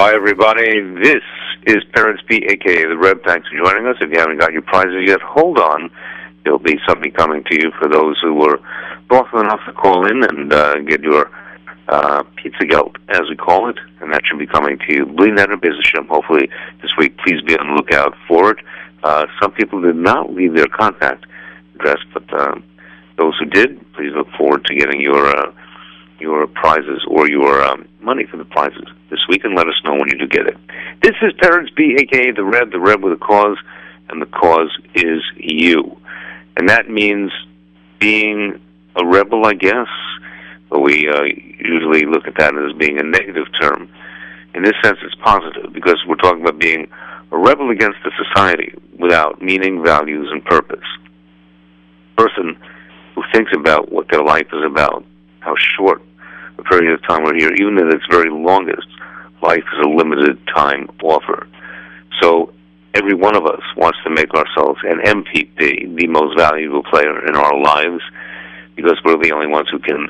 Hi, everybody. This is Peretz B, aka the Reb. Thanks for joining us. If you haven't got your prizes yet, hold on. There'll be something coming to you for those who were thoughtful enough to call in and uh, get your uh, pizza geld, as we call it, and that should be coming to you. Bleeding of Business hopefully this week. Please be on the lookout for it. Uh, some people did not leave their contact address, but uh, those who did, please look forward to getting your uh, your prizes or your um, money for the prizes this week, and let us know when you do get it. This is Peretz B, aka the Reb, the Reb with a cause, and the cause is you, and that means being a rebel, I guess. But we uh, usually look at that as being a negative term. In this sense, it's positive because we're talking about being a rebel against the society without meaning, values, and purpose. A person who thinks about what their life is about, how short period of time we're here, even at its very longest, life is a limited time offer. So every one of us wants to make ourselves an MVP, the most valuable player in our lives, because we're the only ones who can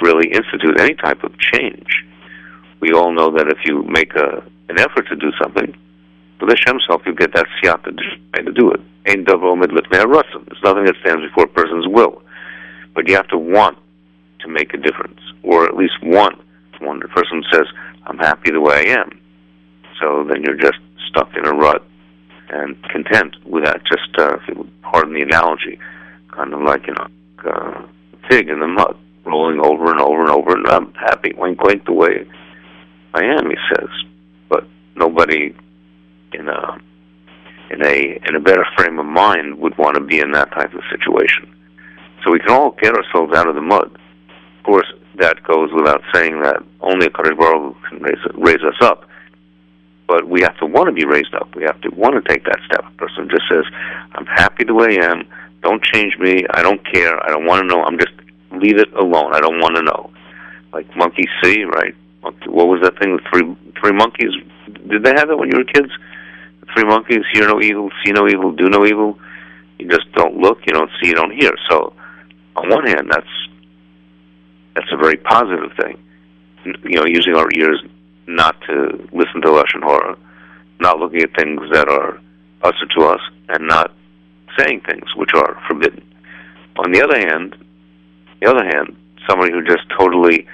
really institute any type of change. We all know that if you make a, an effort to do something, with Hashem's help, you get that siyata to do it. There's nothing that stands before a person's will. But you have to want to make a difference, or at least want. One person says, I'm happy the way I am. So then you're just stuck in a rut and content with that. Just, uh, if you pardon the analogy, kind of like, you know, uh, a pig in the mud, rolling over and over and over, and I'm happy, wink, wink, the way I am, he says. But nobody in a in a in a better frame of mind would want to be in that type of situation. So we can all get ourselves out of the mud. Of course, that goes without saying that only a Kadosh Baruch can raise, raise us up. But we have to want to be raised up. We have to want to take that step. A person just says, "I'm happy the way I am. Don't change me. I don't care. I don't want to know. I'm just leave it alone. I don't want to know." Like monkey see, right? What was that thing? The three three monkeys. Did they have that when you were kids? Three monkeys: hear no evil, see no evil, do no evil. You just don't look. You don't see. You don't hear. So, on one hand, that's that's a very positive thing. You know, using our ears not to listen to lashon hara, not looking at things that are assur to us, and not saying things which are forbidden. On the other hand, the other hand, somebody who just totally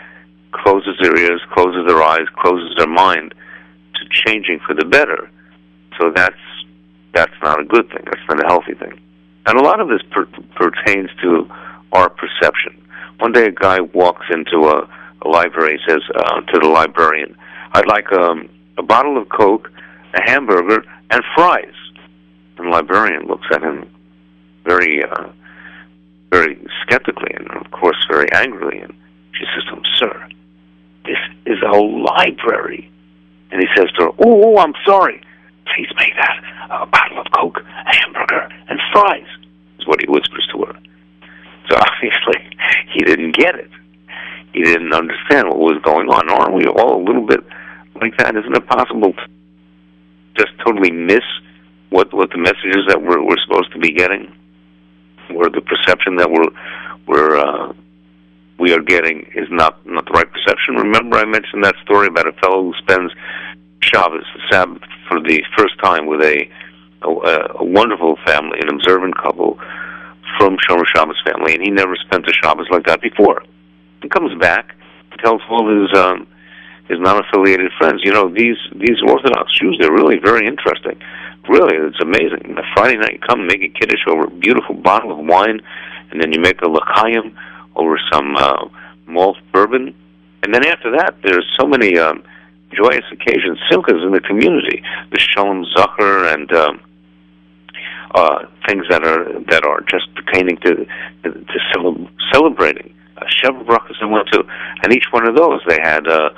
closes their ears, closes their eyes, closes their mind to changing for the better. So that's that's not a good thing. That's not a healthy thing. And a lot of this per- pertains to our perception. One day, a guy walks into a, a library. Says uh, to the librarian, "I'd like um, a bottle of Coke, a hamburger, and fries." And the librarian looks at him very, uh, very skeptically, and of course, very angrily. And she says to him, "Sir, this is a library." And he says to her, "Oh, oh I'm sorry. Please make that a bottle of Coke, a hamburger, and fries." Is what he whispers to her. So obviously, he didn't get it. He didn't understand what was going on. Aren't we all a little bit like that? Isn't it possible to just totally miss what what the messages that we're we're supposed to be getting, or the perception that we're we're uh, we are getting is not not the right perception? Remember, I mentioned that story about a fellow who spends Shabbos, Sabbath, for the first time with a a, a wonderful family, an observant couple from Shomer Shabbos family, and he never spent a Shabbos like that before. He comes back, tells all his um, his non-affiliated friends, you know, these these Orthodox Jews, they're really very interesting. Really, it's amazing. The Friday night, you come make a kiddush over a beautiful bottle of wine, and then you make a l'chaim over some uh, malt bourbon, and then after that, there's so many um, joyous occasions, simchas in the community, the Shalom Zachar and um, uh, things that are that are just pertaining to to cele- celebrating. Uh, Sheva Brachas I went to, and each one of those they had uh,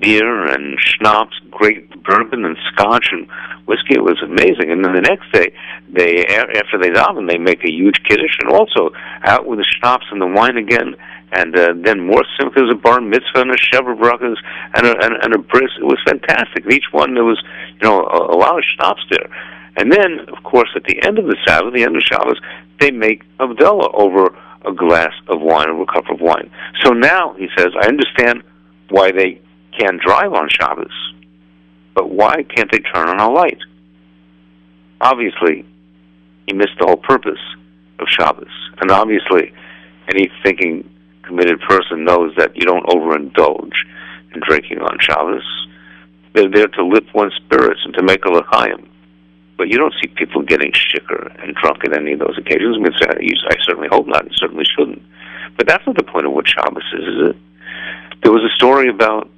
beer and schnapps, great bourbon and scotch and whiskey. It was amazing. And then the next day, they after they daven, they make a huge kiddush, and also out with the schnapps and the wine again. And uh, then more simchas, a bar mitzvah, and a sheva brachas, and a, and, and a bris. It was fantastic. Each one there was, you know, a, a lot of schnapps there. And then, of course, at the end of the Sabbath, the end of Shabbos, they make Havdalah over a glass of wine, over a cup of wine. So now, he says, I understand why they can't drive on Shabbos. but why can't they turn on a light? Obviously, he missed the whole purpose of Shabbos. And obviously, any thinking, committed person knows that you don't overindulge in drinking on Shabbos. They're there to lift one's spirits and to make a l'chaim. But you don't see people getting shicker and drunk at any of those occasions. I, mean, I certainly hope not, and certainly shouldn't. But that's not the point of what Shabbos is, is it? There was a story about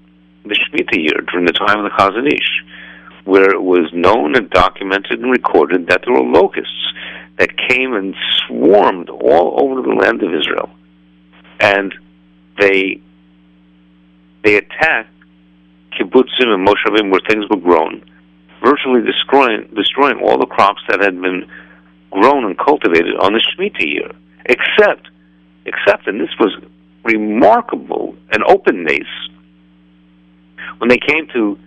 the Shemitah year during the time of the Chazon Ish, where it was known and documented and recorded that there were locusts that came and swarmed all over the land of Israel, and they they attacked kibbutzim and moshavim where things were grown, virtually destroying destroying all the crops that had been grown and cultivated on the Shemitah year, except except and this was remarkable an open nace when they came to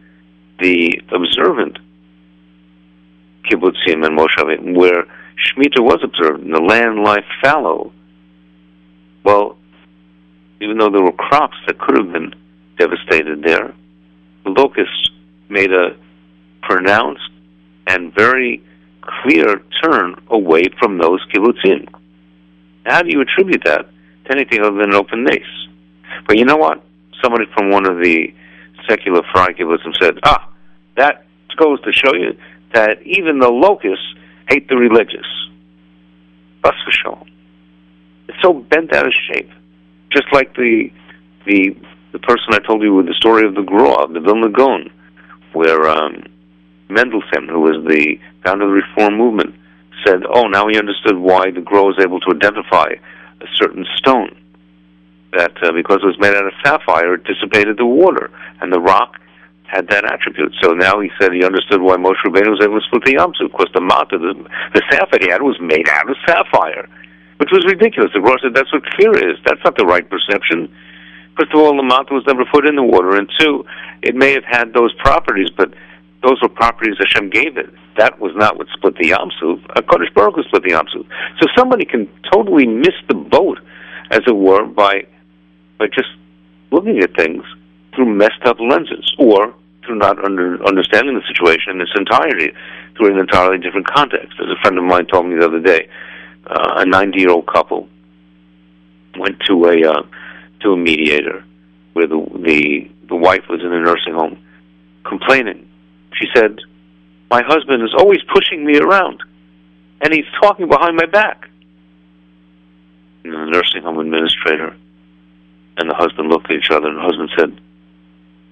the observant kibbutzim and moshavim where Shemitah was observed and the land lie fallow. Well, even though there were crops that could have been devastated there, the locusts made a pronounced and very clear turn away from those kibbutzim. How do you attribute that to anything other than an open nace? But you know what? Somebody from one of the secular fry kibbutzim said, ah, that goes to show you that even the locusts hate the religious. That's for sure. It's so bent out of shape. Just like the the the person I told you with the story of the Grov, the Vilna Gaon, where um, Mendelssohn, who was the founder of the Reform movement, said, "Oh, now he understood why the Grov was able to identify a certain stone. That uh, because it was made out of sapphire, it dissipated the water, and the rock had that attribute. So now he said he understood why Moshe Rabbeinu was able to split the Yam because the mata, the, the sapphire he had, was made out of sapphire, which was ridiculous. The Rosh said that's what fear is. That's not the right perception. First of all, the mata was never put in the water, and two, it may have had those properties, but those were properties Hashem gave it. That was not what split the Yam Suf. Kodesh Baruch Hu split the Yam. So somebody can totally miss the boat, as it were, by by just looking at things through messed up lenses, or through not under, understanding the situation in its entirety, through an entirely different context. As a friend of mine told me the other day, uh, a 90-year-old couple went to a uh, to a mediator where the, the the wife was in a nursing home, complaining. She said, "My husband is always pushing me around, and he's talking behind my back." And the nursing home administrator and the husband looked at each other, and the husband said,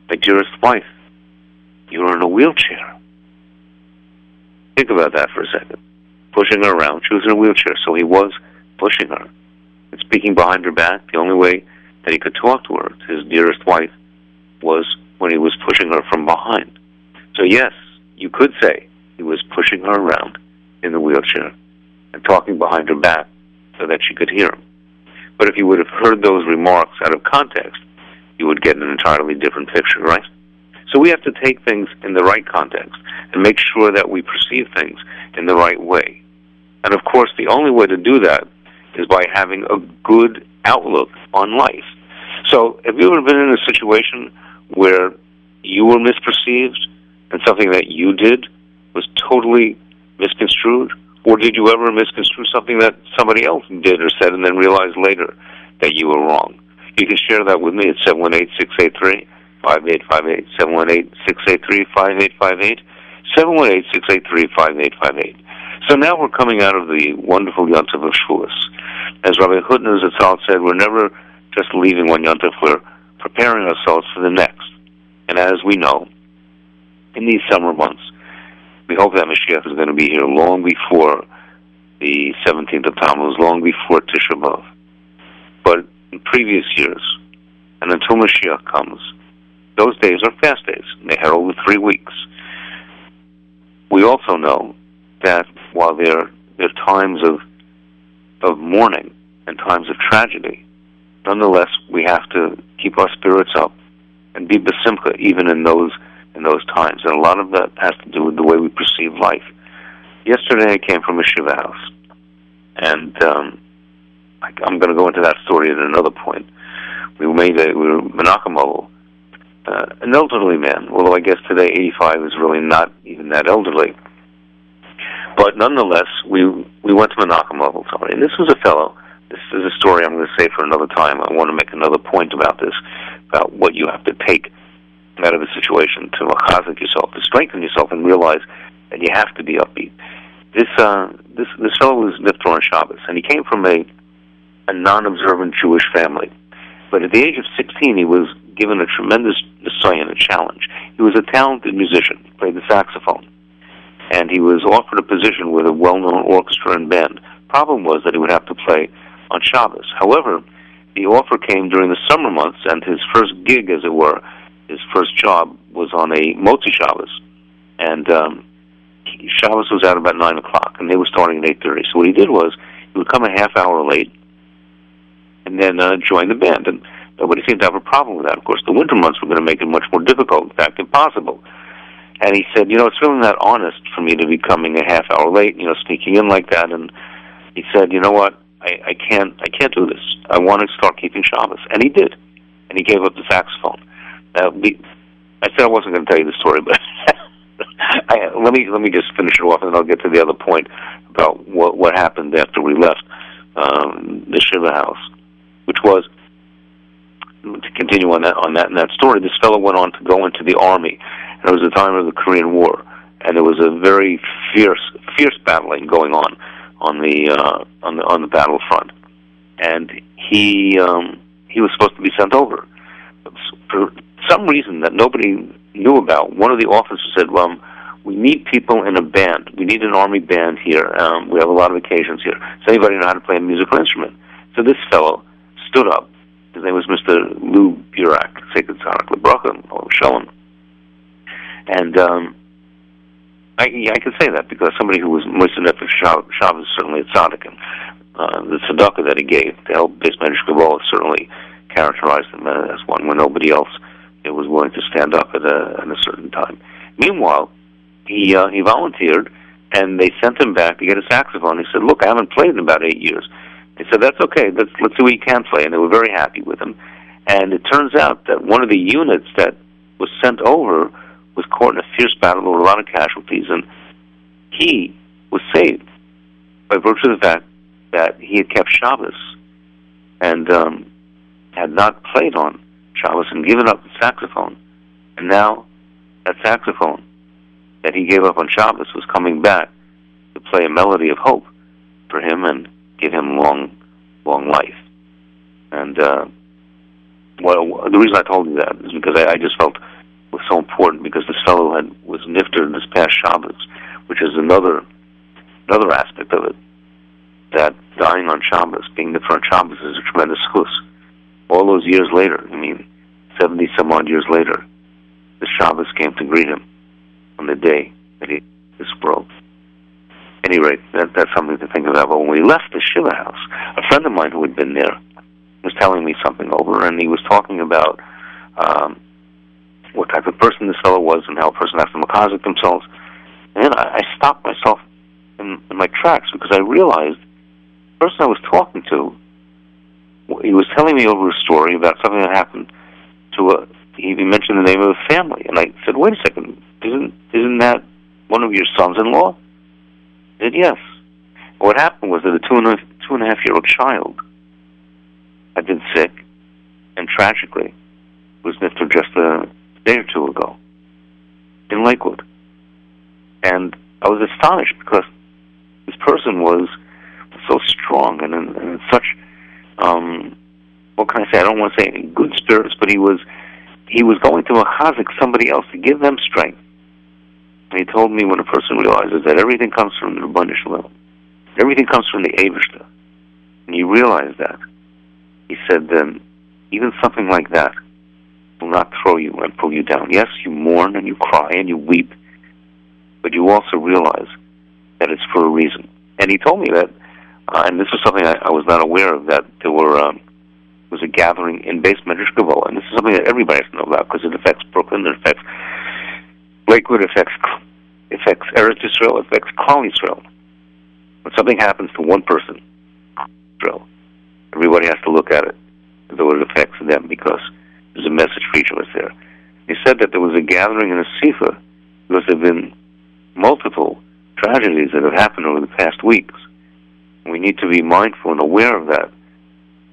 "My dearest wife, you're in a wheelchair. Think about that for a second. Pushing her around. She was in a wheelchair, so he was pushing her. And speaking behind her back, the only way that he could talk to her, to his dearest wife, was when he was pushing her from behind. So yes, you could say he was pushing her around in the wheelchair and talking behind her back so that she could hear him. But if you would have heard those remarks out of context, you would get an entirely different picture, right? So we have to take things in the right context and make sure that we perceive things in the right way. And of course, the only way to do that is by having a good outlook on life. So, have you ever been in a situation where you were misperceived and something that you did was totally misconstrued? Or did you ever misconstrue something that somebody else did or said and then realize later that you were wrong? You can share that with me at 718 683 5858 718 683 5858 718 683 5858. So now we're coming out of the wonderful Yontif of Shavuos. As Rabbi Hutner Zatzal said, we're never just leaving one Yontif, we're preparing ourselves for the next. And as we know, in these summer months, we hope that Mashiach is going to be here long before the 17th of Tammuz, long before Tisha B'Av. But in previous years, and until Mashiach comes, those days are fast days. They herald the three weeks. We also know that while there, are times of, of mourning and times of tragedy, nonetheless, we have to keep our spirits up and be besimcha even in those in those times. And a lot of that has to do with the way we perceive life. Yesterday, I came from a shiva house, and um, I, I'm going to go into that story at another point. We made a we were menachem uh, an elderly man, although I guess today 85 is really not even that elderly. But nonetheless, we we went to Menachem level, Tony. And this was a fellow. This is a story I'm going to say for another time. I want to make another point about this, about what you have to take out of a situation to machazik yourself, to strengthen yourself, and realize that you have to be upbeat. This uh, this this fellow was Niftar on Shabbos, and he came from a a non-observant Jewish family. But at the age of 16, he was given a tremendous and a challenge. He was a talented musician. He played the saxophone. And he was offered a position with a well-known orchestra and band. Problem was that he would have to play on Shabbos. However, the offer came during the summer months, and his first gig, as it were, his first job was on a Motzi Shabbos. And um, Shabbos was out about 9 o'clock, and they were starting at 8.30. So what he did was he would come a half hour late and then uh, join the band. And nobody seemed to have a problem with that. Of course, the winter months were going to make it much more difficult, in fact, impossible. And he said, you know, it's really not honest for me to be coming a half hour late, you know, sneaking in like that. And he said, you know what, I, I can't, I can't do this. I want to start keeping Shabbos, and he did. And he gave up the saxophone. Now, we, I said I wasn't going to tell you the story, but I, let me let me just finish it off, and then I'll get to the other point about what what happened after we left um, the Shiva house, which was to continue on that on that in that story. This fellow went on to go into the army, and it was the time of the Korean War, and there was a very fierce fierce battling going on on the uh, on the on the battlefront, and he um, he was supposed to be sent over. Some reason that nobody knew about, one of the officers said, "Well, we need people in a band. We need an army band here. Um, we have a lot of occasions here. Does anybody know how to play a musical instrument?" So this fellow stood up. His name was Mr. Lou Burak, Sacred Tzaddik Lebracha, or Shalom. And um, I, I can say that because somebody who was Moisin Nefesh Shabbos certainly a tzaddik, and uh, the tzedakah that he gave to help Beis Medrash certainly characterized him as one where nobody else was willing to stand up at a, at a certain time. Meanwhile, he uh, he volunteered, and they sent him back to get a saxophone. He said, "Look, I haven't played in about eight years." They said, "That's okay. Let's let's see what you can play." And they were very happy with him. And it turns out that one of the units that was sent over was caught in a fierce battle. Were a lot of casualties, and he was saved by virtue of the fact that he had kept Shabbos and um, had not played on Shabbos and given up the saxophone. And now that saxophone that he gave up on Shabbos was coming back to play a melody of hope for him and give him long, long life. And uh, well, the reason I told you that is because I, I just felt it was so important because this fellow had was nifter this past Shabbos, which is another another aspect of it. That dying on Shabbos, being nifter on Shabbos, is a tremendous chus all those years later, I mean, 70 some odd years later, the Shabbos came to greet him on the day that he this world. At any rate, that, that's something to think about. But when we left the Shiva house, a friend of mine who had been there was telling me something over, and he was talking about um, what type of person this fellow was and how a person has to machazik themselves. And I, I stopped myself in, in my tracks because I realized the person I was talking to he was telling me over a story about something that happened to a. He mentioned the name of a family, and I said, "Wait a second, isn't isn't that one of your sons-in-law?" He said, "Yes." what happened was that a two and a two and a half year old child had been sick, and tragically was missed just a day or two ago in Lakewood, and I was astonished because this person was so strong and in, in such um, what can I say? I don't want to say good spirits, but he was he was going to a chazik somebody else to give them strength. And he told me when a person realizes that everything comes from the Rabbanu Shalom, everything comes from the Avishta, and you realize that, he said then even something like that will not throw you and pull you down. Yes, you mourn and you cry and you weep, but you also realize that it's for a reason. And he told me that uh, and this was something I, I was not aware of that there were um, was a gathering in Beis Medrash and this is something that everybody has to know about because it affects Brooklyn, it affects Lakewood, it affects affects Eretz Israel, it affects Klal Israel. When something happens to one person, Israel, everybody has to look at it though it affects them because there's a message for each of us there. He said that there was a gathering in a Sifa because there have been multiple tragedies that have happened over the past weeks. We need to be mindful and aware of that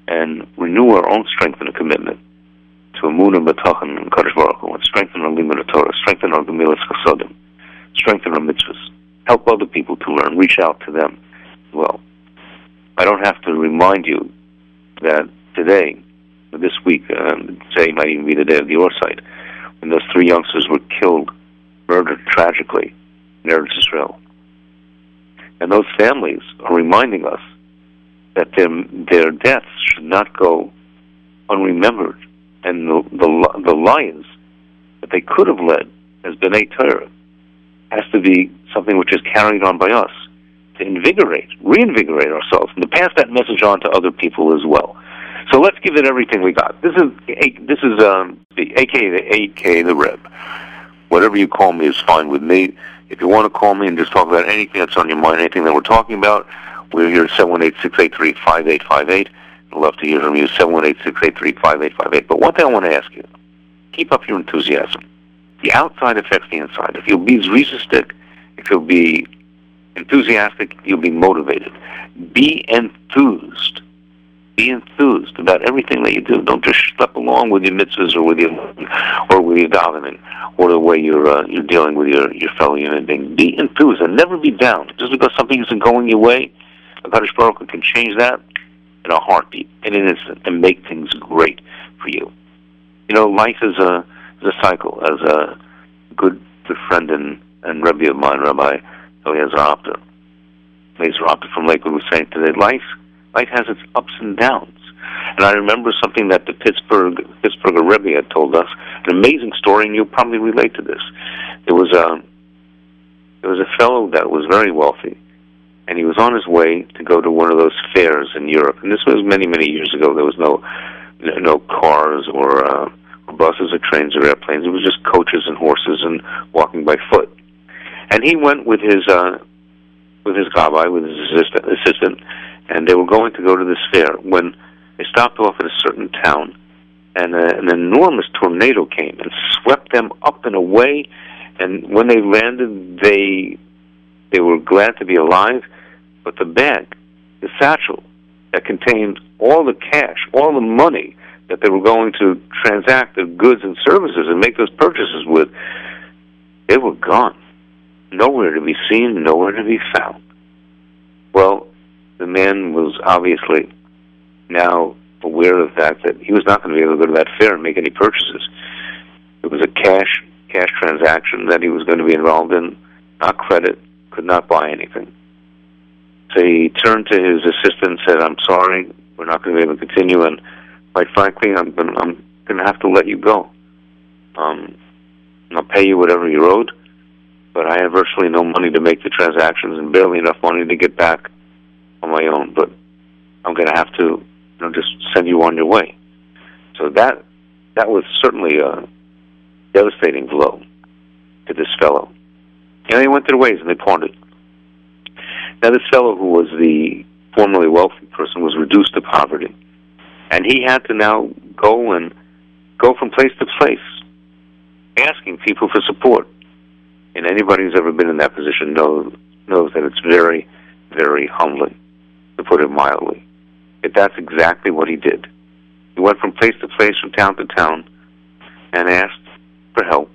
and renew our own strength and commitment to Amun and bitachon and Kadosh Baruch Hu, and strengthen our Limud Torah, strengthen our Gemilas Chasodim, strengthen our mitzvahs, help other people to learn, reach out to them as well. I don't have to remind you that today, this week, um, today might even be the day of the Orsite, when those three youngsters were killed, murdered tragically in Israel. And those families are reminding us that their, their deaths should not go unremembered and the, the, the lions that they could have led as B'nai Torah has to be something which is carried on by us to invigorate, reinvigorate ourselves, and to pass that message on to other people as well. So let's give it everything we got. This is this is um, the AK the AK the Reb. Whatever you call me is fine with me. If you want to call me and just talk about anything that's on your mind, anything that we're talking about, we're here at seven one eight six eight three five eight five eight. I'd love to hear from you, 718-683-5858. But one thing I want to ask you, keep up your enthusiasm. The outside affects the inside. If you'll be resistant, if you'll be enthusiastic, you'll be motivated. Be enthused. Be enthused about everything that you do. Don't just step along with your mitzvahs or with your or with your davening or the way you're uh, you're dealing with your your fellow human being. Be enthused and never be down. Just because something isn't going your way, the Kadosh Baruch can change that in a heartbeat, in an instant, and make things great for you. You know, life is a is a cycle. As a good good friend and and Rebbe of mine, Rabbi Eliezer Apter, Eliezer Apter from Lakewood, was saying today, life life has its ups and downs. And I remember something that the Pittsburgh Pittsburgh Rebbe had told us, an amazing story, and you'll probably relate to this. There was a there was a fellow that was very wealthy, and he was on his way to go to one of those fairs in Europe. And this was many, many years ago. There was no no cars or, uh, buses or trains or airplanes. It was just coaches and horses and walking by foot. And he went with his uh, with his gabbai, with his assistant, assistant, and they were going to go to this fair when they stopped off at a certain town, and uh, an enormous tornado came and swept them up and away. And when they landed, they they were glad to be alive, but the bag, the satchel that contained all the cash, all the money that they were going to transact the goods and services and make those purchases with, they were gone. Nowhere to be seen, nowhere to be found. Well, the man was obviously now aware of the fact that he was not going to be able to go to that fair and make any purchases. It was a cash cash transaction that he was going to be involved in, not credit, could not buy anything. So he turned to his assistant and said, "I'm sorry, we're not going to be able to continue, and quite frankly, I'm going to, I'm going to have to let you go. Um, I'll pay you whatever you owed, but I have virtually no money to make the transactions and barely enough money to get back on my own. But I'm going to have to, you know, just send you on your way." So that that was certainly a devastating blow to this fellow. And they went their ways and they parted. Now, this fellow who was the formerly wealthy person was reduced to poverty, and he had to now go and go from place to place, asking people for support. And anybody who's ever been in that position knows knows that it's very, very humbling, to put it mildly. If that's exactly what he did. He went from place to place, from town to town, and asked for help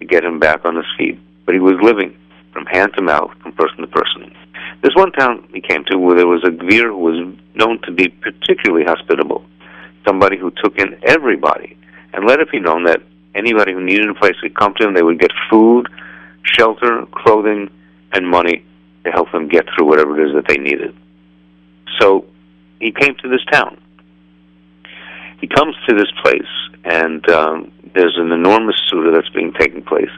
to get him back on his feet but he was living from hand to mouth, from person to person. There's one town he came to where there was a Gvir who was known to be particularly hospitable, somebody who took in everybody, and let it be known that anybody who needed a place would come to him. They would get food, shelter, clothing, and money to help them get through whatever it is that they needed. So he came to this town. He comes to this place, and um, there's an enormous suda that's being taken place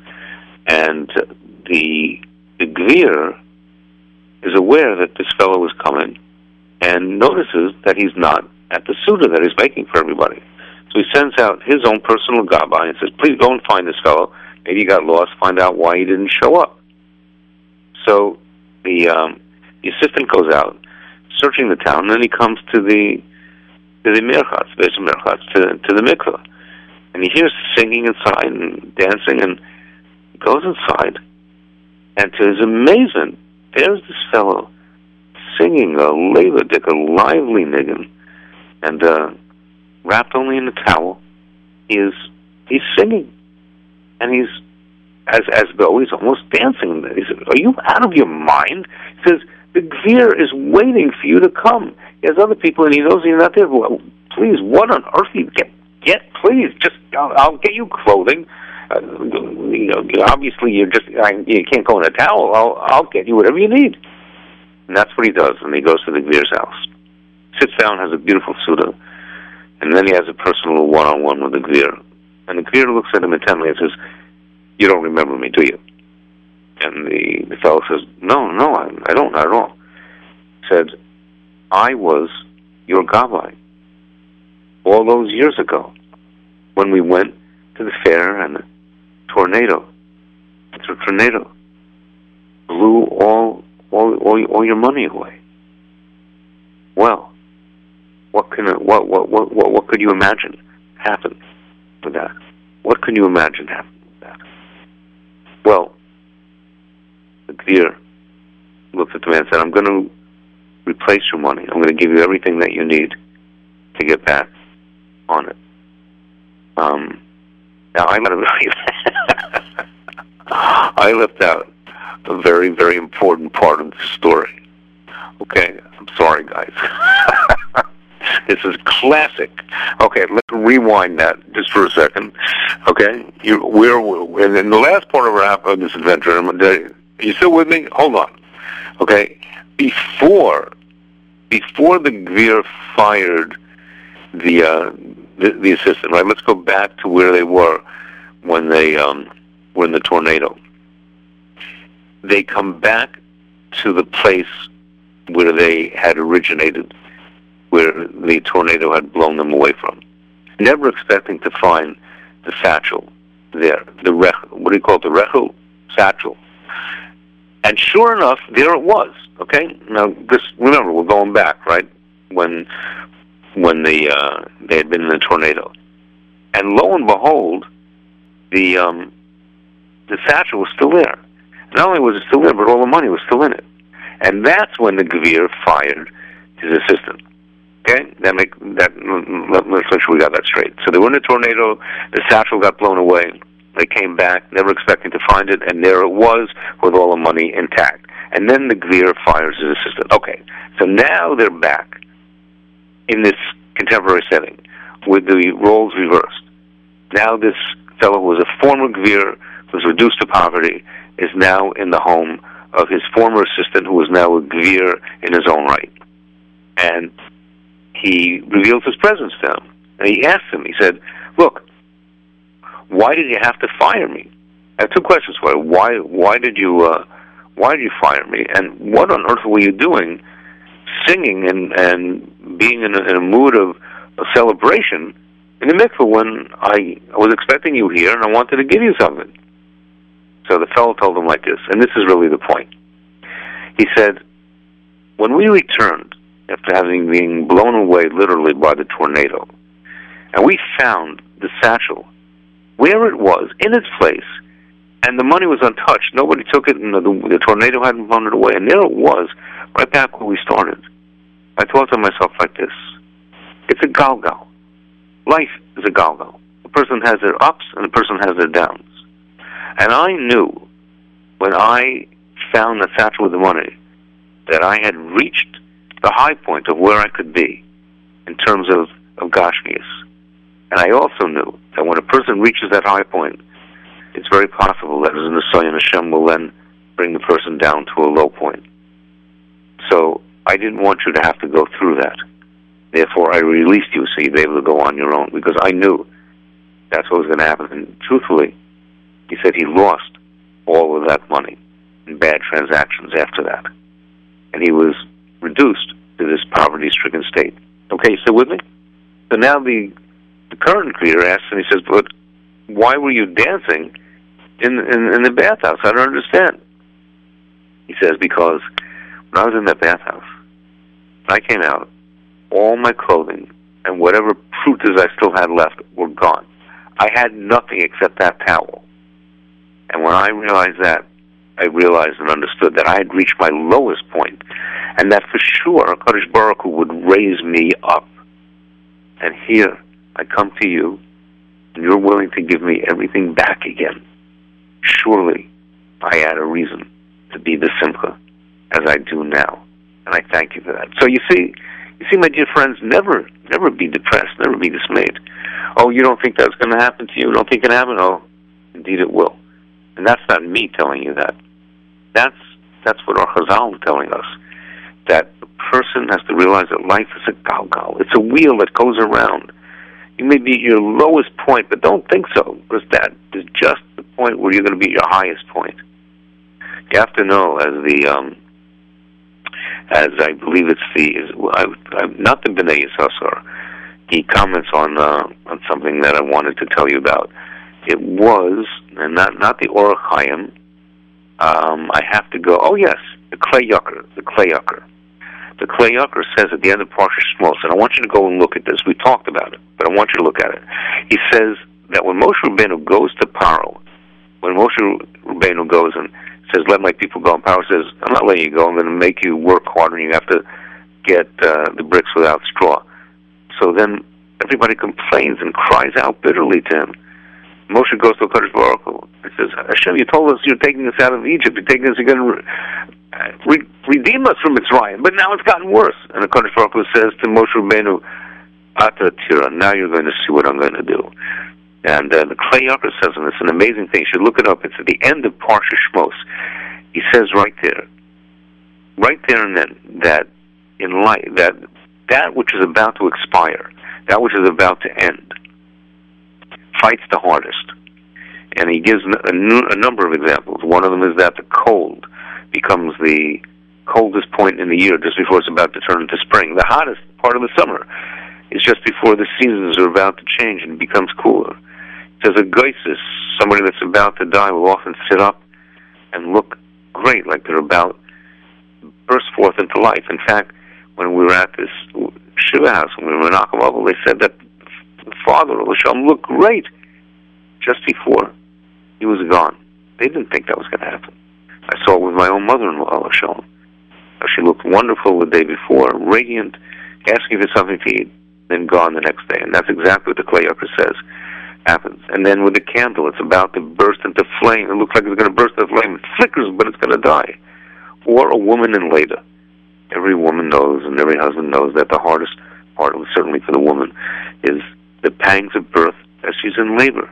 and the the Gvir is aware that this fellow is coming and notices that he's not at the Suda that he's making for everybody. So he sends out his own personal gabbai and says, please go and find this fellow. Maybe he got lost, find out why he didn't show up. So the um, the assistant goes out, searching the town, and then he comes to the to the merchatz, to, to the mikveh. and he hears singing inside and dancing, and goes inside, and to his amazement, there's this fellow singing a dick, a lively niggin, and uh, wrapped only in a towel. He is he's singing, and he's as as though he's almost dancing. He says, "Are you out of your mind?" He says, "The Gvir is waiting for you to come. He has other people, and he knows you're not there. Well, please, what on earth? You get get, please, just I'll, I'll get you clothing." Uh, you know, obviously, you're just I, you can't go in a towel. I'll I'll get you whatever you need. And that's what he does. And he goes to the Gvir's house, sits down, has a beautiful suda, and then he has a personal one-on-one with the Gvir. And the Gvir looks at him intently and says, "You don't remember me, do you?" And the the fellow says, "No, no, I, I don't at all." Said, "I was your gabbai all those years ago when we went to the fair and the tornado, the tornado blew all all, all, all your money away. Well, what can what what what what, what could you imagine happen with that? What can you imagine happen with that? Well, the Gvir looked at the man and said, "I'm going to replace your money. I'm going to give you everything that you need to get back on it." Um, now I'm going to I left out a very, very important part of the story. Okay, I'm sorry, guys. this is classic. Okay, let's rewind that just for a second. Okay, you, we're, we're in the last part of our of this adventure. You still with me? Hold on. Okay, before before the Gvir fired the, uh, the the assistant, right? Let's go back to where they were when they um, were in the tornado they come back to the place where they had originated, where the tornado had blown them away from, never expecting to find the satchel there, the rech, what do you call it, the rechel satchel. And sure enough, there it was. Okay, now this remember we're going back, right? When when the uh, they had been in the tornado, and lo and behold, the um, the satchel was still there. Not only was it still there, but all the money was still in it. And that's when the Gvir fired his assistant. Okay, that make that. Let's make sure we got that straight. So they were in a tornado. The satchel got blown away. They came back, never expecting to find it, and there it was with all the money intact. And then the Gvir fires his assistant. Okay, so now they're back in this contemporary setting with the roles reversed. Now this fellow who was a former Gvir, who was reduced to poverty, is now in the home of his former assistant, who is now a Gvir in his own right. And he reveals his presence to him. And he asks him, he said, Look, why did you have to fire me? I have two questions for you. Why, why did you, uh, why did you fire me? And what on earth were you doing singing and, and being in a, in a mood of, of celebration in the mikveh when I, I was expecting you here and I wanted to give you something? So the fellow told him like this, and this is really the point. He said, when we returned, after having been blown away literally by the tornado, and we found the satchel where it was, in its place, and the money was untouched. Nobody took it, and the, the tornado hadn't blown it away. And there it was, right back where we started. I thought to myself like this, it's a galgal. Life is a galgal. A person has their ups, and a person has their downs. And I knew when I found the satchel with the money that I had reached the high point of where I could be in terms of, of Gashmias. And I also knew that when a person reaches that high point, it's very possible that as an Asayyan Hashem will then bring the person down to a low point. So I didn't want you to have to go through that. Therefore, I released you so you'd be able to go on your own because I knew that's what was going to happen. And truthfully, he said he lost all of that money in bad transactions after that. And he was reduced to this poverty stricken state. Okay, so with me? So now the, the current creator asks and he says, But why were you dancing in, in, in the bathhouse? I don't understand. He says, Because when I was in that bathhouse, I came out, all my clothing and whatever fruitas I still had left were gone. I had nothing except that towel. And when I realized that, I realized and understood that I had reached my lowest point, and that for sure Kadosh Baruch Hu would raise me up. And here I come to you, and you're willing to give me everything back again. Surely I had a reason to be the simcha as I do now, and I thank you for that. So you see, you see, my dear friends, never, never be depressed, never be dismayed. Oh, you don't think that's going to happen to you? Don't think it happen? Oh, indeed it will. And that's not me telling you that. That's that's what our Chazal is telling us. That a person has to realize that life is a galgal. It's a wheel that goes around. You may be at your lowest point, but don't think so, because that is just the point where you're going to be at your highest point. You have to know, as the um, as I believe it's the is, I, I, not the Bnei Yissaschar. He comments on uh, on something that I wanted to tell you about. It was and not not the Orach Chaim. Um, I have to go. Oh yes, the Kli Yakar. The Kli Yakar. The Kli Yakar says at the end of Parsha Shmos, and I want you to go and look at this. We talked about it, but I want you to look at it. He says that when Moshe Rabbeinu goes to Paro, when Moshe Rabbeinu goes and says, "Let my people go," and Paro says, "I'm not letting you go. I'm going to make you work harder, and you have to get uh, the bricks without straw." So then everybody complains and cries out bitterly to him. Moshe goes to Kadosh Baruch. He says, Hashem, you told us you're taking us out of Egypt. You're taking us, you're going to re- re- redeem us from Mitzrayim. But now it's gotten worse. And the Kadosh Baruch Hu says to Moshe Rabbeinu, Ata Tira, now you're going to see what I'm going to do. And uh, the Kli Yakar says, and it's an amazing thing. You should look it up. It's at the end of Parsha Shmos. He says right there, right there and then, that in light, that that which is about to expire, that which is about to end, fights the hardest. And he gives a, n- a number of examples. One of them is that the cold becomes the coldest point in the year just before it's about to turn into spring. The hottest part of the summer is just before the seasons are about to change and becomes cooler. There's a geissus, somebody that's about to die will often sit up and look great, like they're about burst forth into life. In fact, when we were at this Shiva house, when we were in Akababel, they said that the father of Hashem looked great just before he was gone. They didn't think that was going to happen. I saw it with my own mother-in-law, Hashem. She looked wonderful the day before, radiant, asking for something to eat, then gone the next day. And that's exactly what the Kli Yakar says happens. And then with the candle, it's about to burst into flame. It looks like it's going to burst into flame. It flickers, but it's going to die. Or a woman in labor. Every woman knows, and every husband knows that the hardest part, certainly for the woman, is the pangs of birth as she's in labor.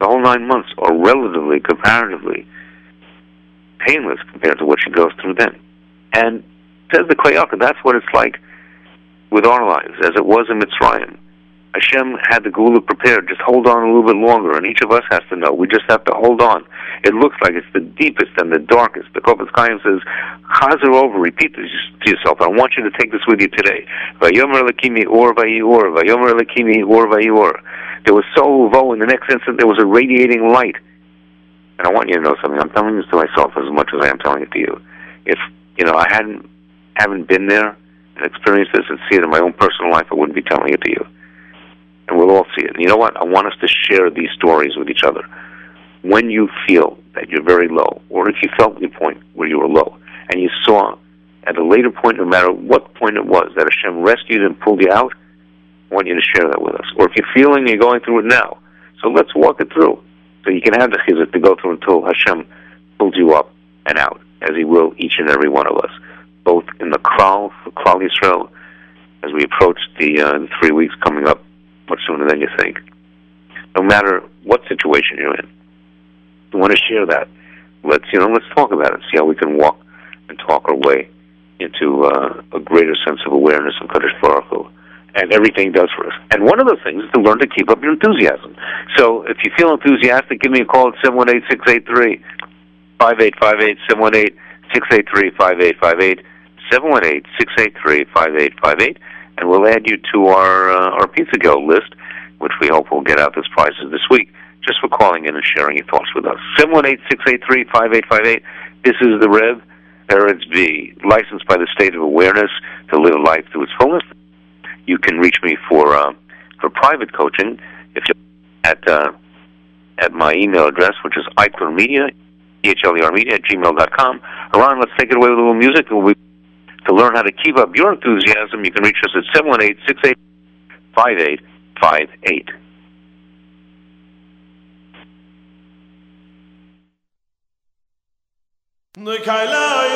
The whole nine months are relatively, comparatively, painless compared to what she goes through then. And says the Kli Yakar, that's what it's like with our lives, as it was in Mitzrayim. Hashem had the Geula prepared. Just hold on a little bit longer, and each of us has to know. We just have to hold on. It looks like it's the deepest and the darkest. The Chofetz Chaim says, "Chazer over." Repeat this to yourself. I want you to take this with you today. Vayomer lekimi or vayor. Vayomer lekimi or vayor. There was so vo. In the next instant, there was a radiating light. And I want you to know something. I'm telling this to myself as much as I am telling it to you. If you know, I hadn't haven't been there and experienced this and see it in my own personal life, I wouldn't be telling it to you and we'll all see it. And you know what? I want us to share these stories with each other. When you feel that you're very low, or if you felt the point where you were low, and you saw at a later point, no matter what point it was, that Hashem rescued and pulled you out, I want you to share that with us. Or if you're feeling you're going through it now, so let's walk it through. So you can have the chizuk to go through until Hashem pulls you up and out, as He will each and every one of us, both in the Klal, for Klal Yisrael, as we approach the, uh, the three weeks coming up much sooner than you think. No matter what situation you're in, you want to share that. Let's you know, let's talk about it. See how we can walk and talk our way into uh, a greater sense of awareness and Kaddish Baruch and everything does for us. And one of the things is to learn to keep up your enthusiasm. So if you feel enthusiastic, give me a call at seven one eight six eight three five eight five eight seven one eight six eight three five eight five eight seven one eight six eight three five eight five eight and we'll add you to our uh, our Pizza go list, which we hope will get out as prizes this week, just for calling in and sharing your thoughts with us. Seven one eight six eight three five eight five eight. This is the Rev Peretz B, licensed by the State of Awareness to live life to its fullest. You can reach me for uh, for private coaching if you at uh, at my email address, which is eichlermedia, E-H-L-E-R media at gmail dot com. Ron, let's take it away with a little music, and we'll be to learn how to keep up your enthusiasm, you can reach us at 718 685 Noi kailai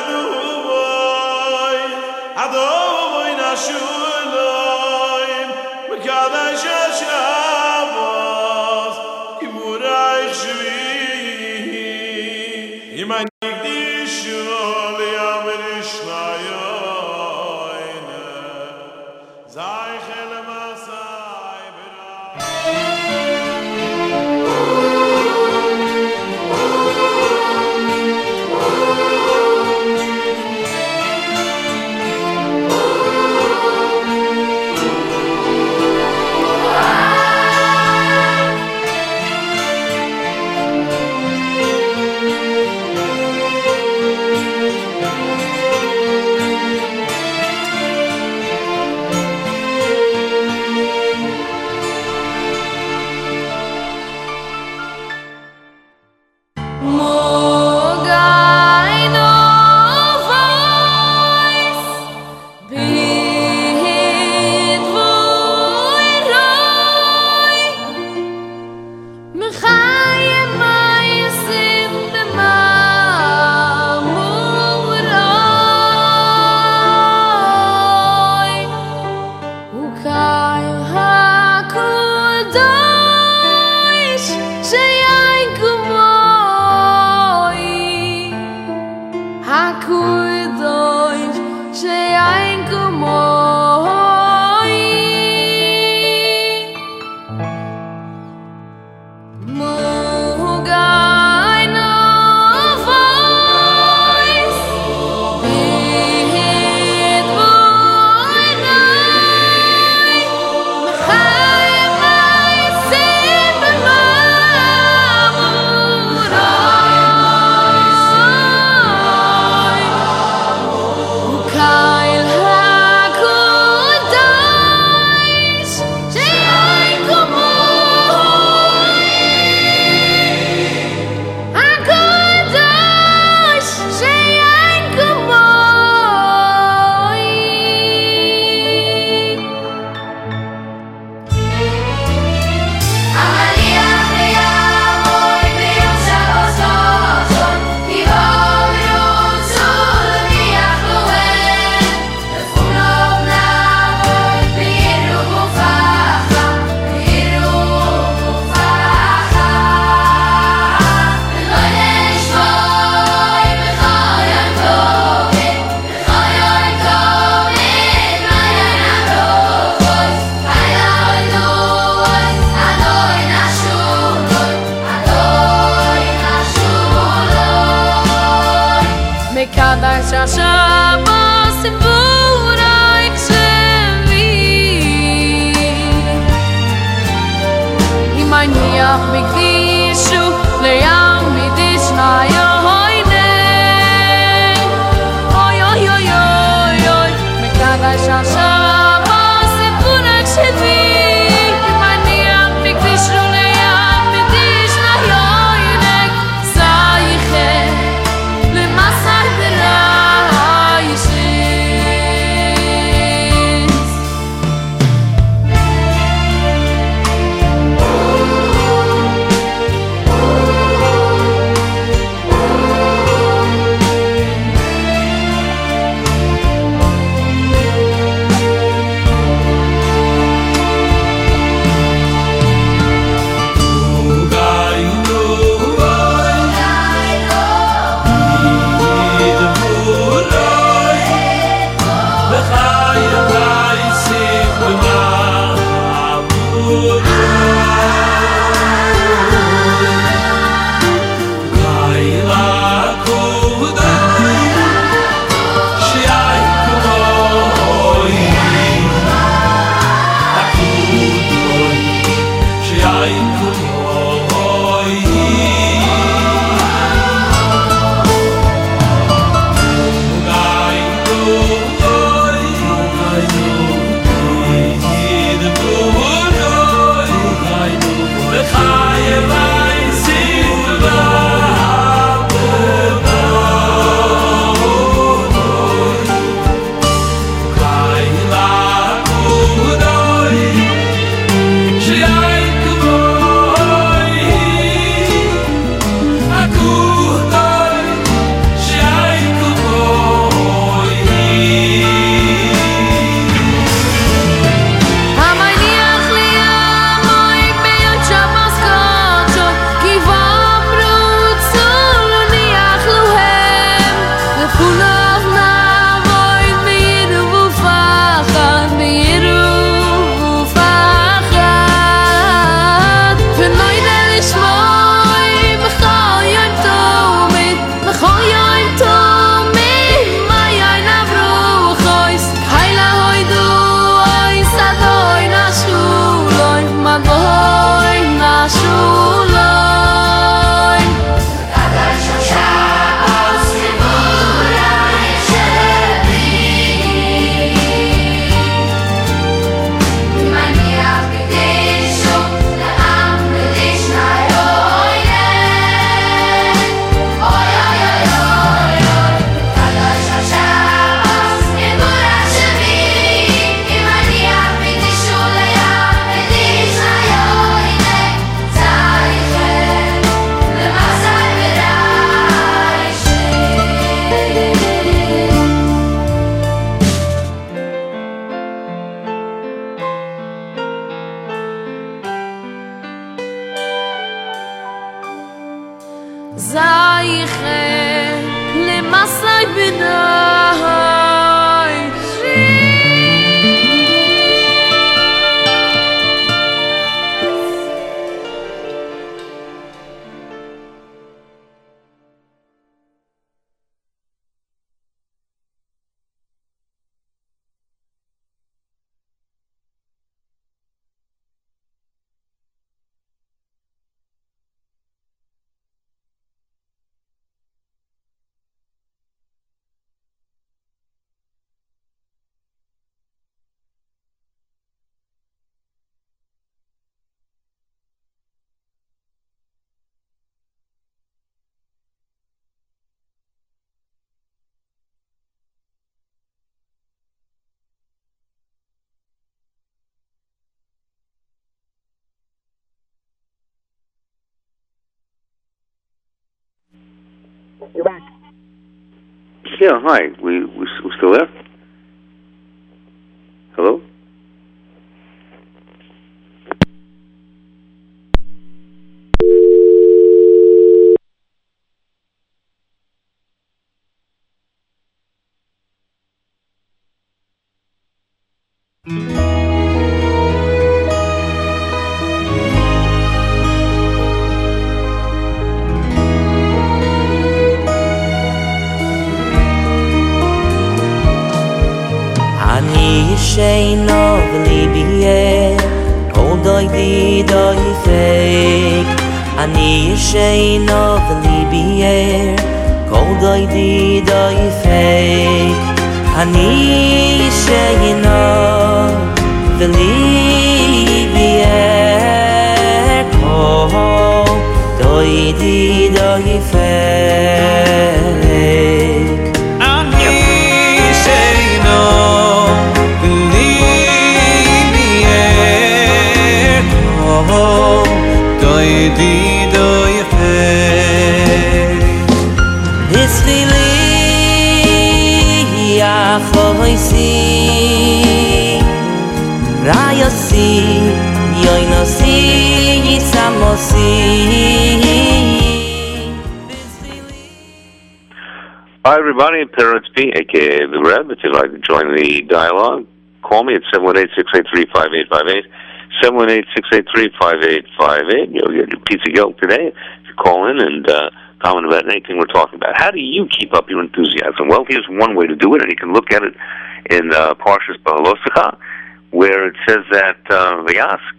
下山 You're back. Yeah, hi. We we, we still there? Hello? The dialogue, call me at 718-683-5858. 718-683-5858. You'll get your piece of guilt today if you call in and uh, comment about anything we're talking about. How do you keep up your enthusiasm? Well, here's one way to do it, and you can look at it in uh, Parshas Bahalosecha, where it says that uh,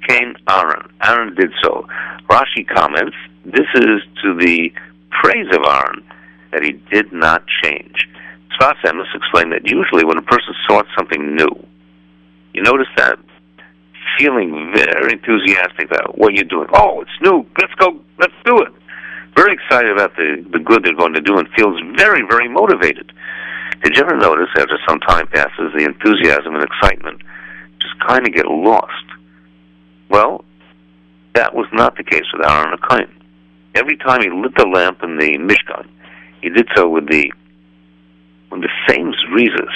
came Aaron. Aaron did so. Rashi comments, this is to the praise of Aaron that he did not change. Sfas Emes explained that usually when a person starts something new, you notice that feeling very enthusiastic about what you're doing. Oh, it's new. Let's go. Let's do it. Very excited about the, the good they're going to do and feels very, very motivated. Did you ever notice after some time passes, the enthusiasm and excitement just kind of get lost? Well, that was not the case with Aaron HaKohen. Every time he lit the lamp in the Mishkan, he did so with the with the same zrizas,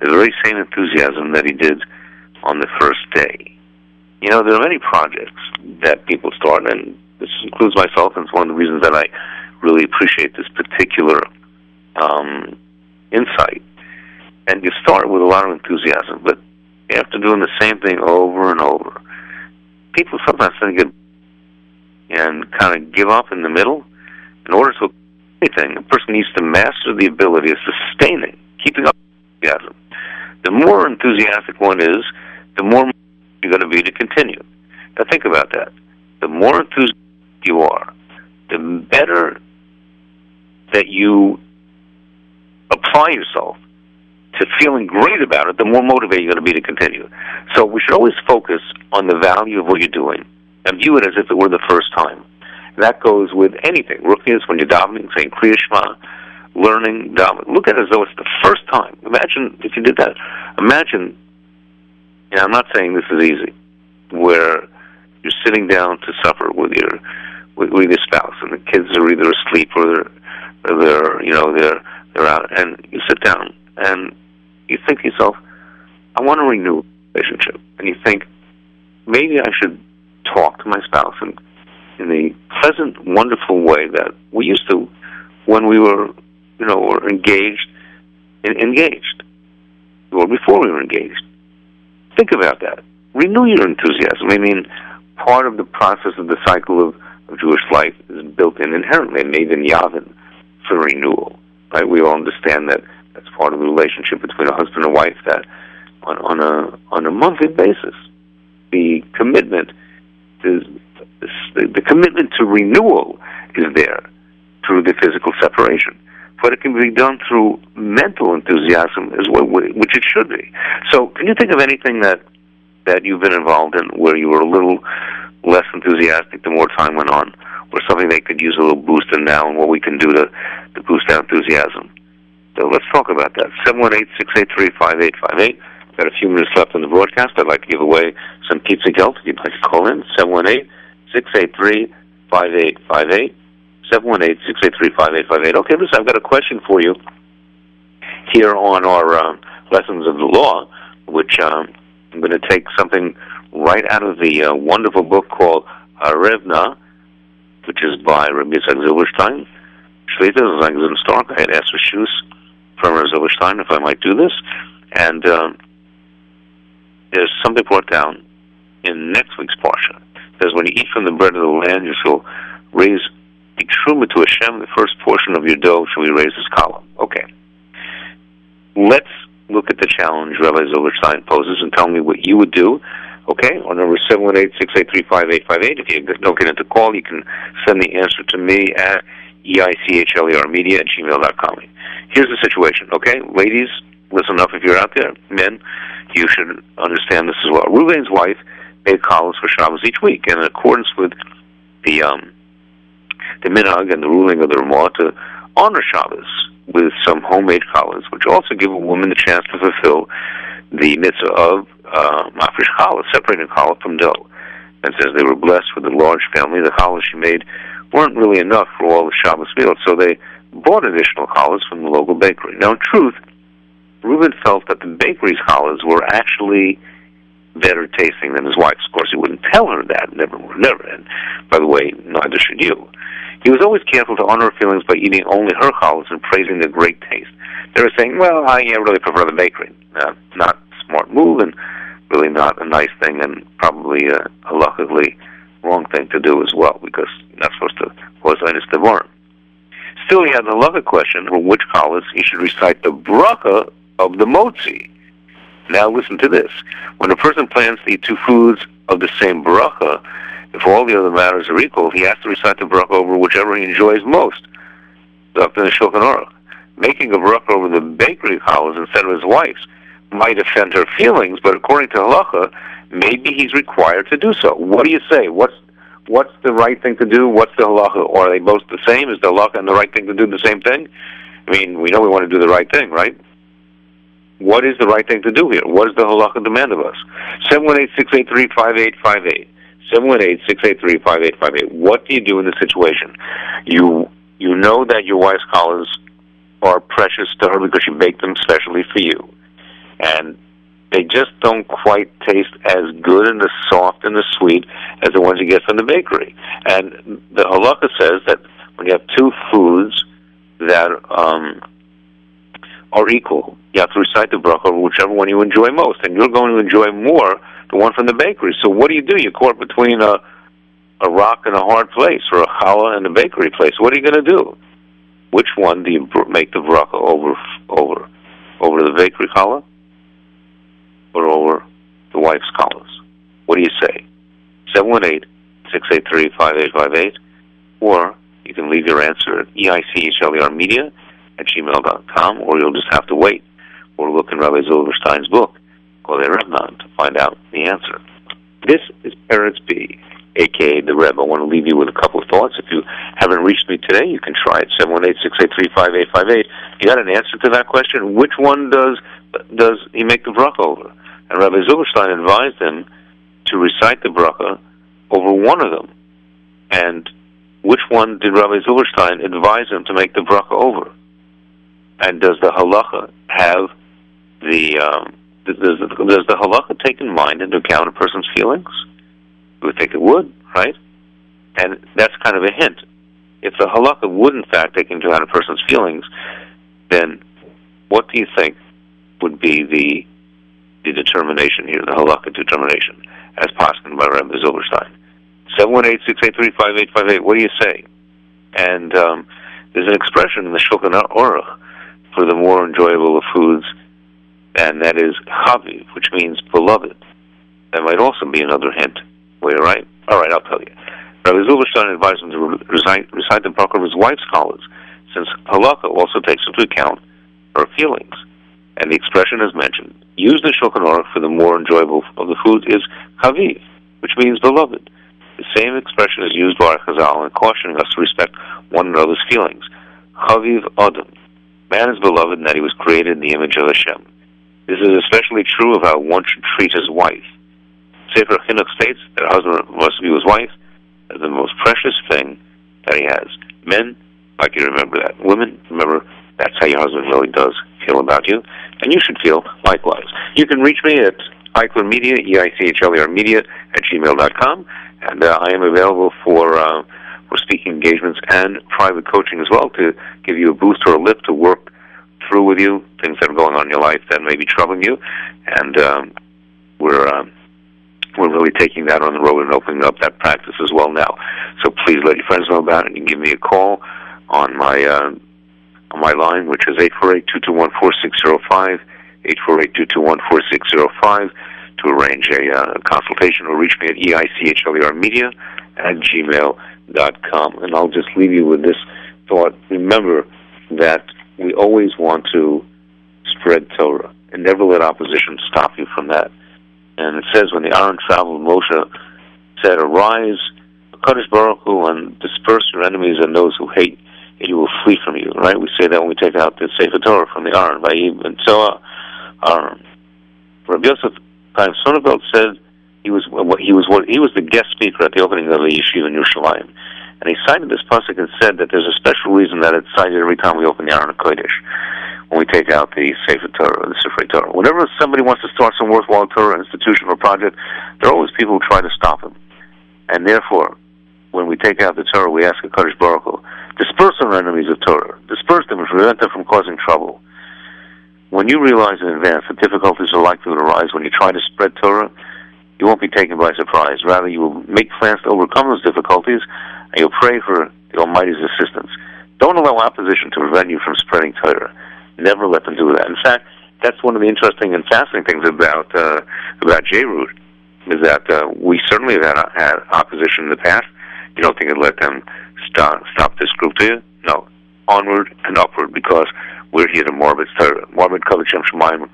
the very same enthusiasm that he did on the first day. You know, there are many projects that people start, and this includes myself, and it's one of the reasons that I really appreciate this particular um, insight. And you start with a lot of enthusiasm, but after doing the same thing over and over, people sometimes think get and kind of give up in the middle. In order to anything, a person needs to master the ability of sustaining, keeping up enthusiasm. The more enthusiastic one is, the more you're going to be to continue. Now think about that. The more enthusiastic you are, the better that you apply yourself to feeling great about it, the more motivated you're going to be to continue. So we should always focus on the value of what you're doing and view it as if it were the first time. That goes with anything. Ruchnias, when you're davening, saying Kriya Shema, learning davening, look at it as though it's the first time. Imagine if you did that. Imagine, you I'm not saying this is easy, where you're sitting down to supper with your with, with your spouse, and the kids are either asleep or they're, or they're you know they're they're out, and you sit down and you think to yourself, I want to renew relationship, and you think maybe I should talk to my spouse and in the pleasant, wonderful way that we used to when we were, you know, were engaged, en- engaged, or before we were engaged. Think about that. Renew your enthusiasm. I mean, part of the process of the cycle of, of Jewish life is built in inherently, made in Yavin for renewal. Right? We all understand that that's part of the relationship between a husband and wife. That on, on a on a monthly basis, the commitment is the, the commitment to renewal is there through the physical separation. But it can be done through mental enthusiasm as well, which it should be. So, can you think of anything that that you've been involved in where you were a little less enthusiastic the more time went on, or something they could use a little boost in now, and what we can do to to boost that enthusiasm? So let's talk about that. Seven one eight six eight three five eight five eight. Got a few minutes left in the broadcast. I'd like to give away some pizza gelt. If you'd like to call in, seven one eight six eight three five eight five eight. 718-683-5858. Okay, listen, I've got a question for you here on our uh, Lessons of the Law, which um, I'm going to take something right out of the uh, wonderful book called Arevna, which is by Rabbi Yitzhak Zilberstein. Shlita Zangzin Stark. I had asked Rishus from Rabbi Zilberstein if I might do this. And um, there's something brought down in next week's Parsha. Says, when you eat from the bread of the land, you shall raise a truma to Hashem, the first portion of your dough shall be raised as column. Okay. Let's look at the challenge Rabbi Zilberstein poses and tell me what you would do. Okay, on number 718-683-5858. If you don't get into call, you can send the answer to me at eichlermedia at gmail.com. Here's the situation, okay? Ladies, listen up if you're out there. Men, you should understand this as well. Ruvain's wife made challahs for Shabbos each week, and in accordance with the um, the minhag and the ruling of the Ramah to honor Shabbos with some homemade challahs, which also give a woman the chance to fulfill the mitzvah of uh, mafresh challah, separating challah from dough. And says they were blessed with a large family. The challahs she made weren't really enough for all the Shabbos meals, so they bought additional challahs from the local bakery. Now, in truth, Reuben felt that the bakery's challahs were actually better tasting than his wife's. Of course, he wouldn't tell her that, never, never. And by the way, neither should you. He was always careful to honor her feelings by eating only her challahs and praising their great taste. They were saying, "Well, I really prefer the bakery." Uh, not smart move, and really not a nice thing, and probably a halakhically wrong thing to do as well, because not supposed to cause inus devarim. Still, he had another question for which challahs he should recite the bracha of the motzi. Now, listen to this: when a person plans to eat two foods of the same bracha, if all the other matters are equal, he has to recite the bracha over whichever he enjoys most. The Shulchan Aruch. Making a bracha over the bakery house instead of his wife's might offend her feelings, but according to halacha, maybe he's required to do so. What do you say? What's what's the right thing to do? What's the halacha? Or are they both the same? Is the halacha and the right thing to do the same thing? I mean, we know we want to do the right thing, right? What is the right thing to do here? What does the halacha demand of us? Seven one eight six eight three five eight five eight. 718-683-5858. What do you do in this situation? You you know that your wife's challahs are precious to her because she baked them specially for you. And they just don't quite taste as good and as soft and as sweet as the ones you get from the bakery. And the halakha says that when you have two foods that um, are equal, you have to recite the bracha whichever one you enjoy most. And you're going to enjoy more the one from the bakery. So what do you do? You're caught between a a rock and a hard place, or a challah and a bakery place. What are you going to do? Which one do you make the bracha over over over the bakery challah, or over the wife's challahs? What do you say? Seven one eight six eight three five eight five eight, or you can leave your answer at eichlermedia at gmail.com, or you'll just have to wait or look in Rabbi Zilberstein's book called Erebnan to find out the answer. This is Peretz B, aka the Rebbe. I want to leave you with a couple of thoughts. If you haven't reached me today, you can try it seven one eight six eight three five eight five eight. You got an answer to that question? Which one does does he make the bracha over? And Rabbi Zilberstein advised him to recite the bracha over one of them. And which one did Rabbi Zilberstein advise him to make the bracha over? And does the halacha have the um, does, does the halacha take in mind into account a person's feelings? We think it would, right? And that's kind of a hint. if the halacha would in fact take into account a person's feelings, then what do you think would be the the determination here, the halakha determination, as posted by Rabbi Zilberstein? 718-683-5858. What do you say? And um, there's an expression in the Shulchan Aruch for the more enjoyable of foods, and that is chaviv, which means beloved. That might also be another hint. Wait, all right? All right, I'll tell you. Rabbi Zilberstein advised him to recite, recite the bracha of his wife's challahs, since halakha also takes into account her feelings. And the expression as mentioned, used in Shulchan Aruch for the more enjoyable of the foods is chaviv, which means beloved. The same expression is used by Chazal in cautioning us to respect one another's feelings. Chaviv Adam. Man is beloved in that he was created in the image of Hashem. This is especially true of how one should treat his wife. Sefer Chinuch states that a husband must view his wife as the most precious thing that he has. Men, like you remember that. Women, remember that's how your husband really does feel about you, and you should feel likewise. You can reach me at Eichler Media, E-I-C-H-L-E-R Media, at gmail.com, and uh, I am available for uh, for speaking engagements and private coaching as well to give you a boost or a lift to work through with you things that are going on in your life that may be troubling you, and um, we're um, we're really taking that on the road and opening up that practice as well now. So please let your friends know about it. You can give me a call on my uh, on my line, which is eight four eight two two one four six zero five, eight four eight two two one four six zero five, to arrange a uh, consultation or reach me at eichlermedia at gmail com. And I'll just leave you with this thought. Remember that we always want to spread Torah and never let opposition stop you from that. And it says when the Aaron traveled, Moshe said, Arise, Kadosh Baruch Hu, and disperse your enemies and those who hate and you will flee from you. Right? We say that when we take out the Sefer Torah from the Aaron by so uh, Aaron. Rabbi Yosef Chaim Sonnenfeld said he was he was he was the guest speaker at the opening of the yeshiva in Yerushalayim, and he cited this pasuk and said that there's a special reason that it's cited every time we open the Aron Kodesh when we take out the Sefer Torah, the Sefer Torah. Whenever somebody wants to start some worthwhile Torah institution or project, there are always people who try to stop him, and therefore, when we take out the Torah, we ask a Kadosh Baruch Hu, disperse our enemies of Torah, disperse them and prevent them from causing trouble. When you realize in advance that difficulties are likely to arise when you try to spread Torah, you won't be taken by surprise. Rather, you will make plans to overcome those difficulties, and you'll pray for the Almighty's assistance. Don't allow opposition to prevent you from spreading Torah. Never let them do that. In fact, that's one of the interesting and fascinating things about uh, about JRoot is that uh, we certainly have had, opposition in the past. You don't think it'd let them stop stop this group, do you? No, onward and upward because we're here to morbid Torah. Morbid cover Shem Shemayim.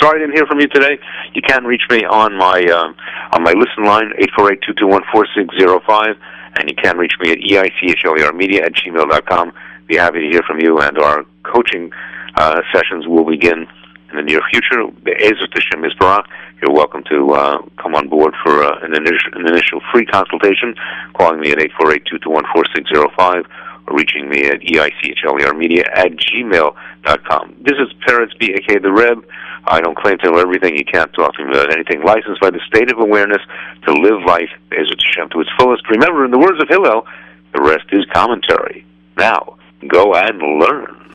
Sorry I didn't hear from you today. You can reach me on my um, on my listen line eight four eight two two one four six zero five, and you can reach me at eichler media at gmail dot com. Be happy to hear from you, and our coaching uh, sessions will begin in the near future. The Hashem Isbarach. You're welcome to uh, come on board for uh, an, initial, an initial free consultation, calling me at eight four eight two two one four six zero five reaching me at eichler media at gmail dot com. This is Peretz B, aka the Reb. I don't claim to know everything. You can't talk to me about anything. Licensed by the state of awareness to live life as it Hashem to its fullest. Remember, in the words of Hillel, the rest is commentary. Now, go and learn.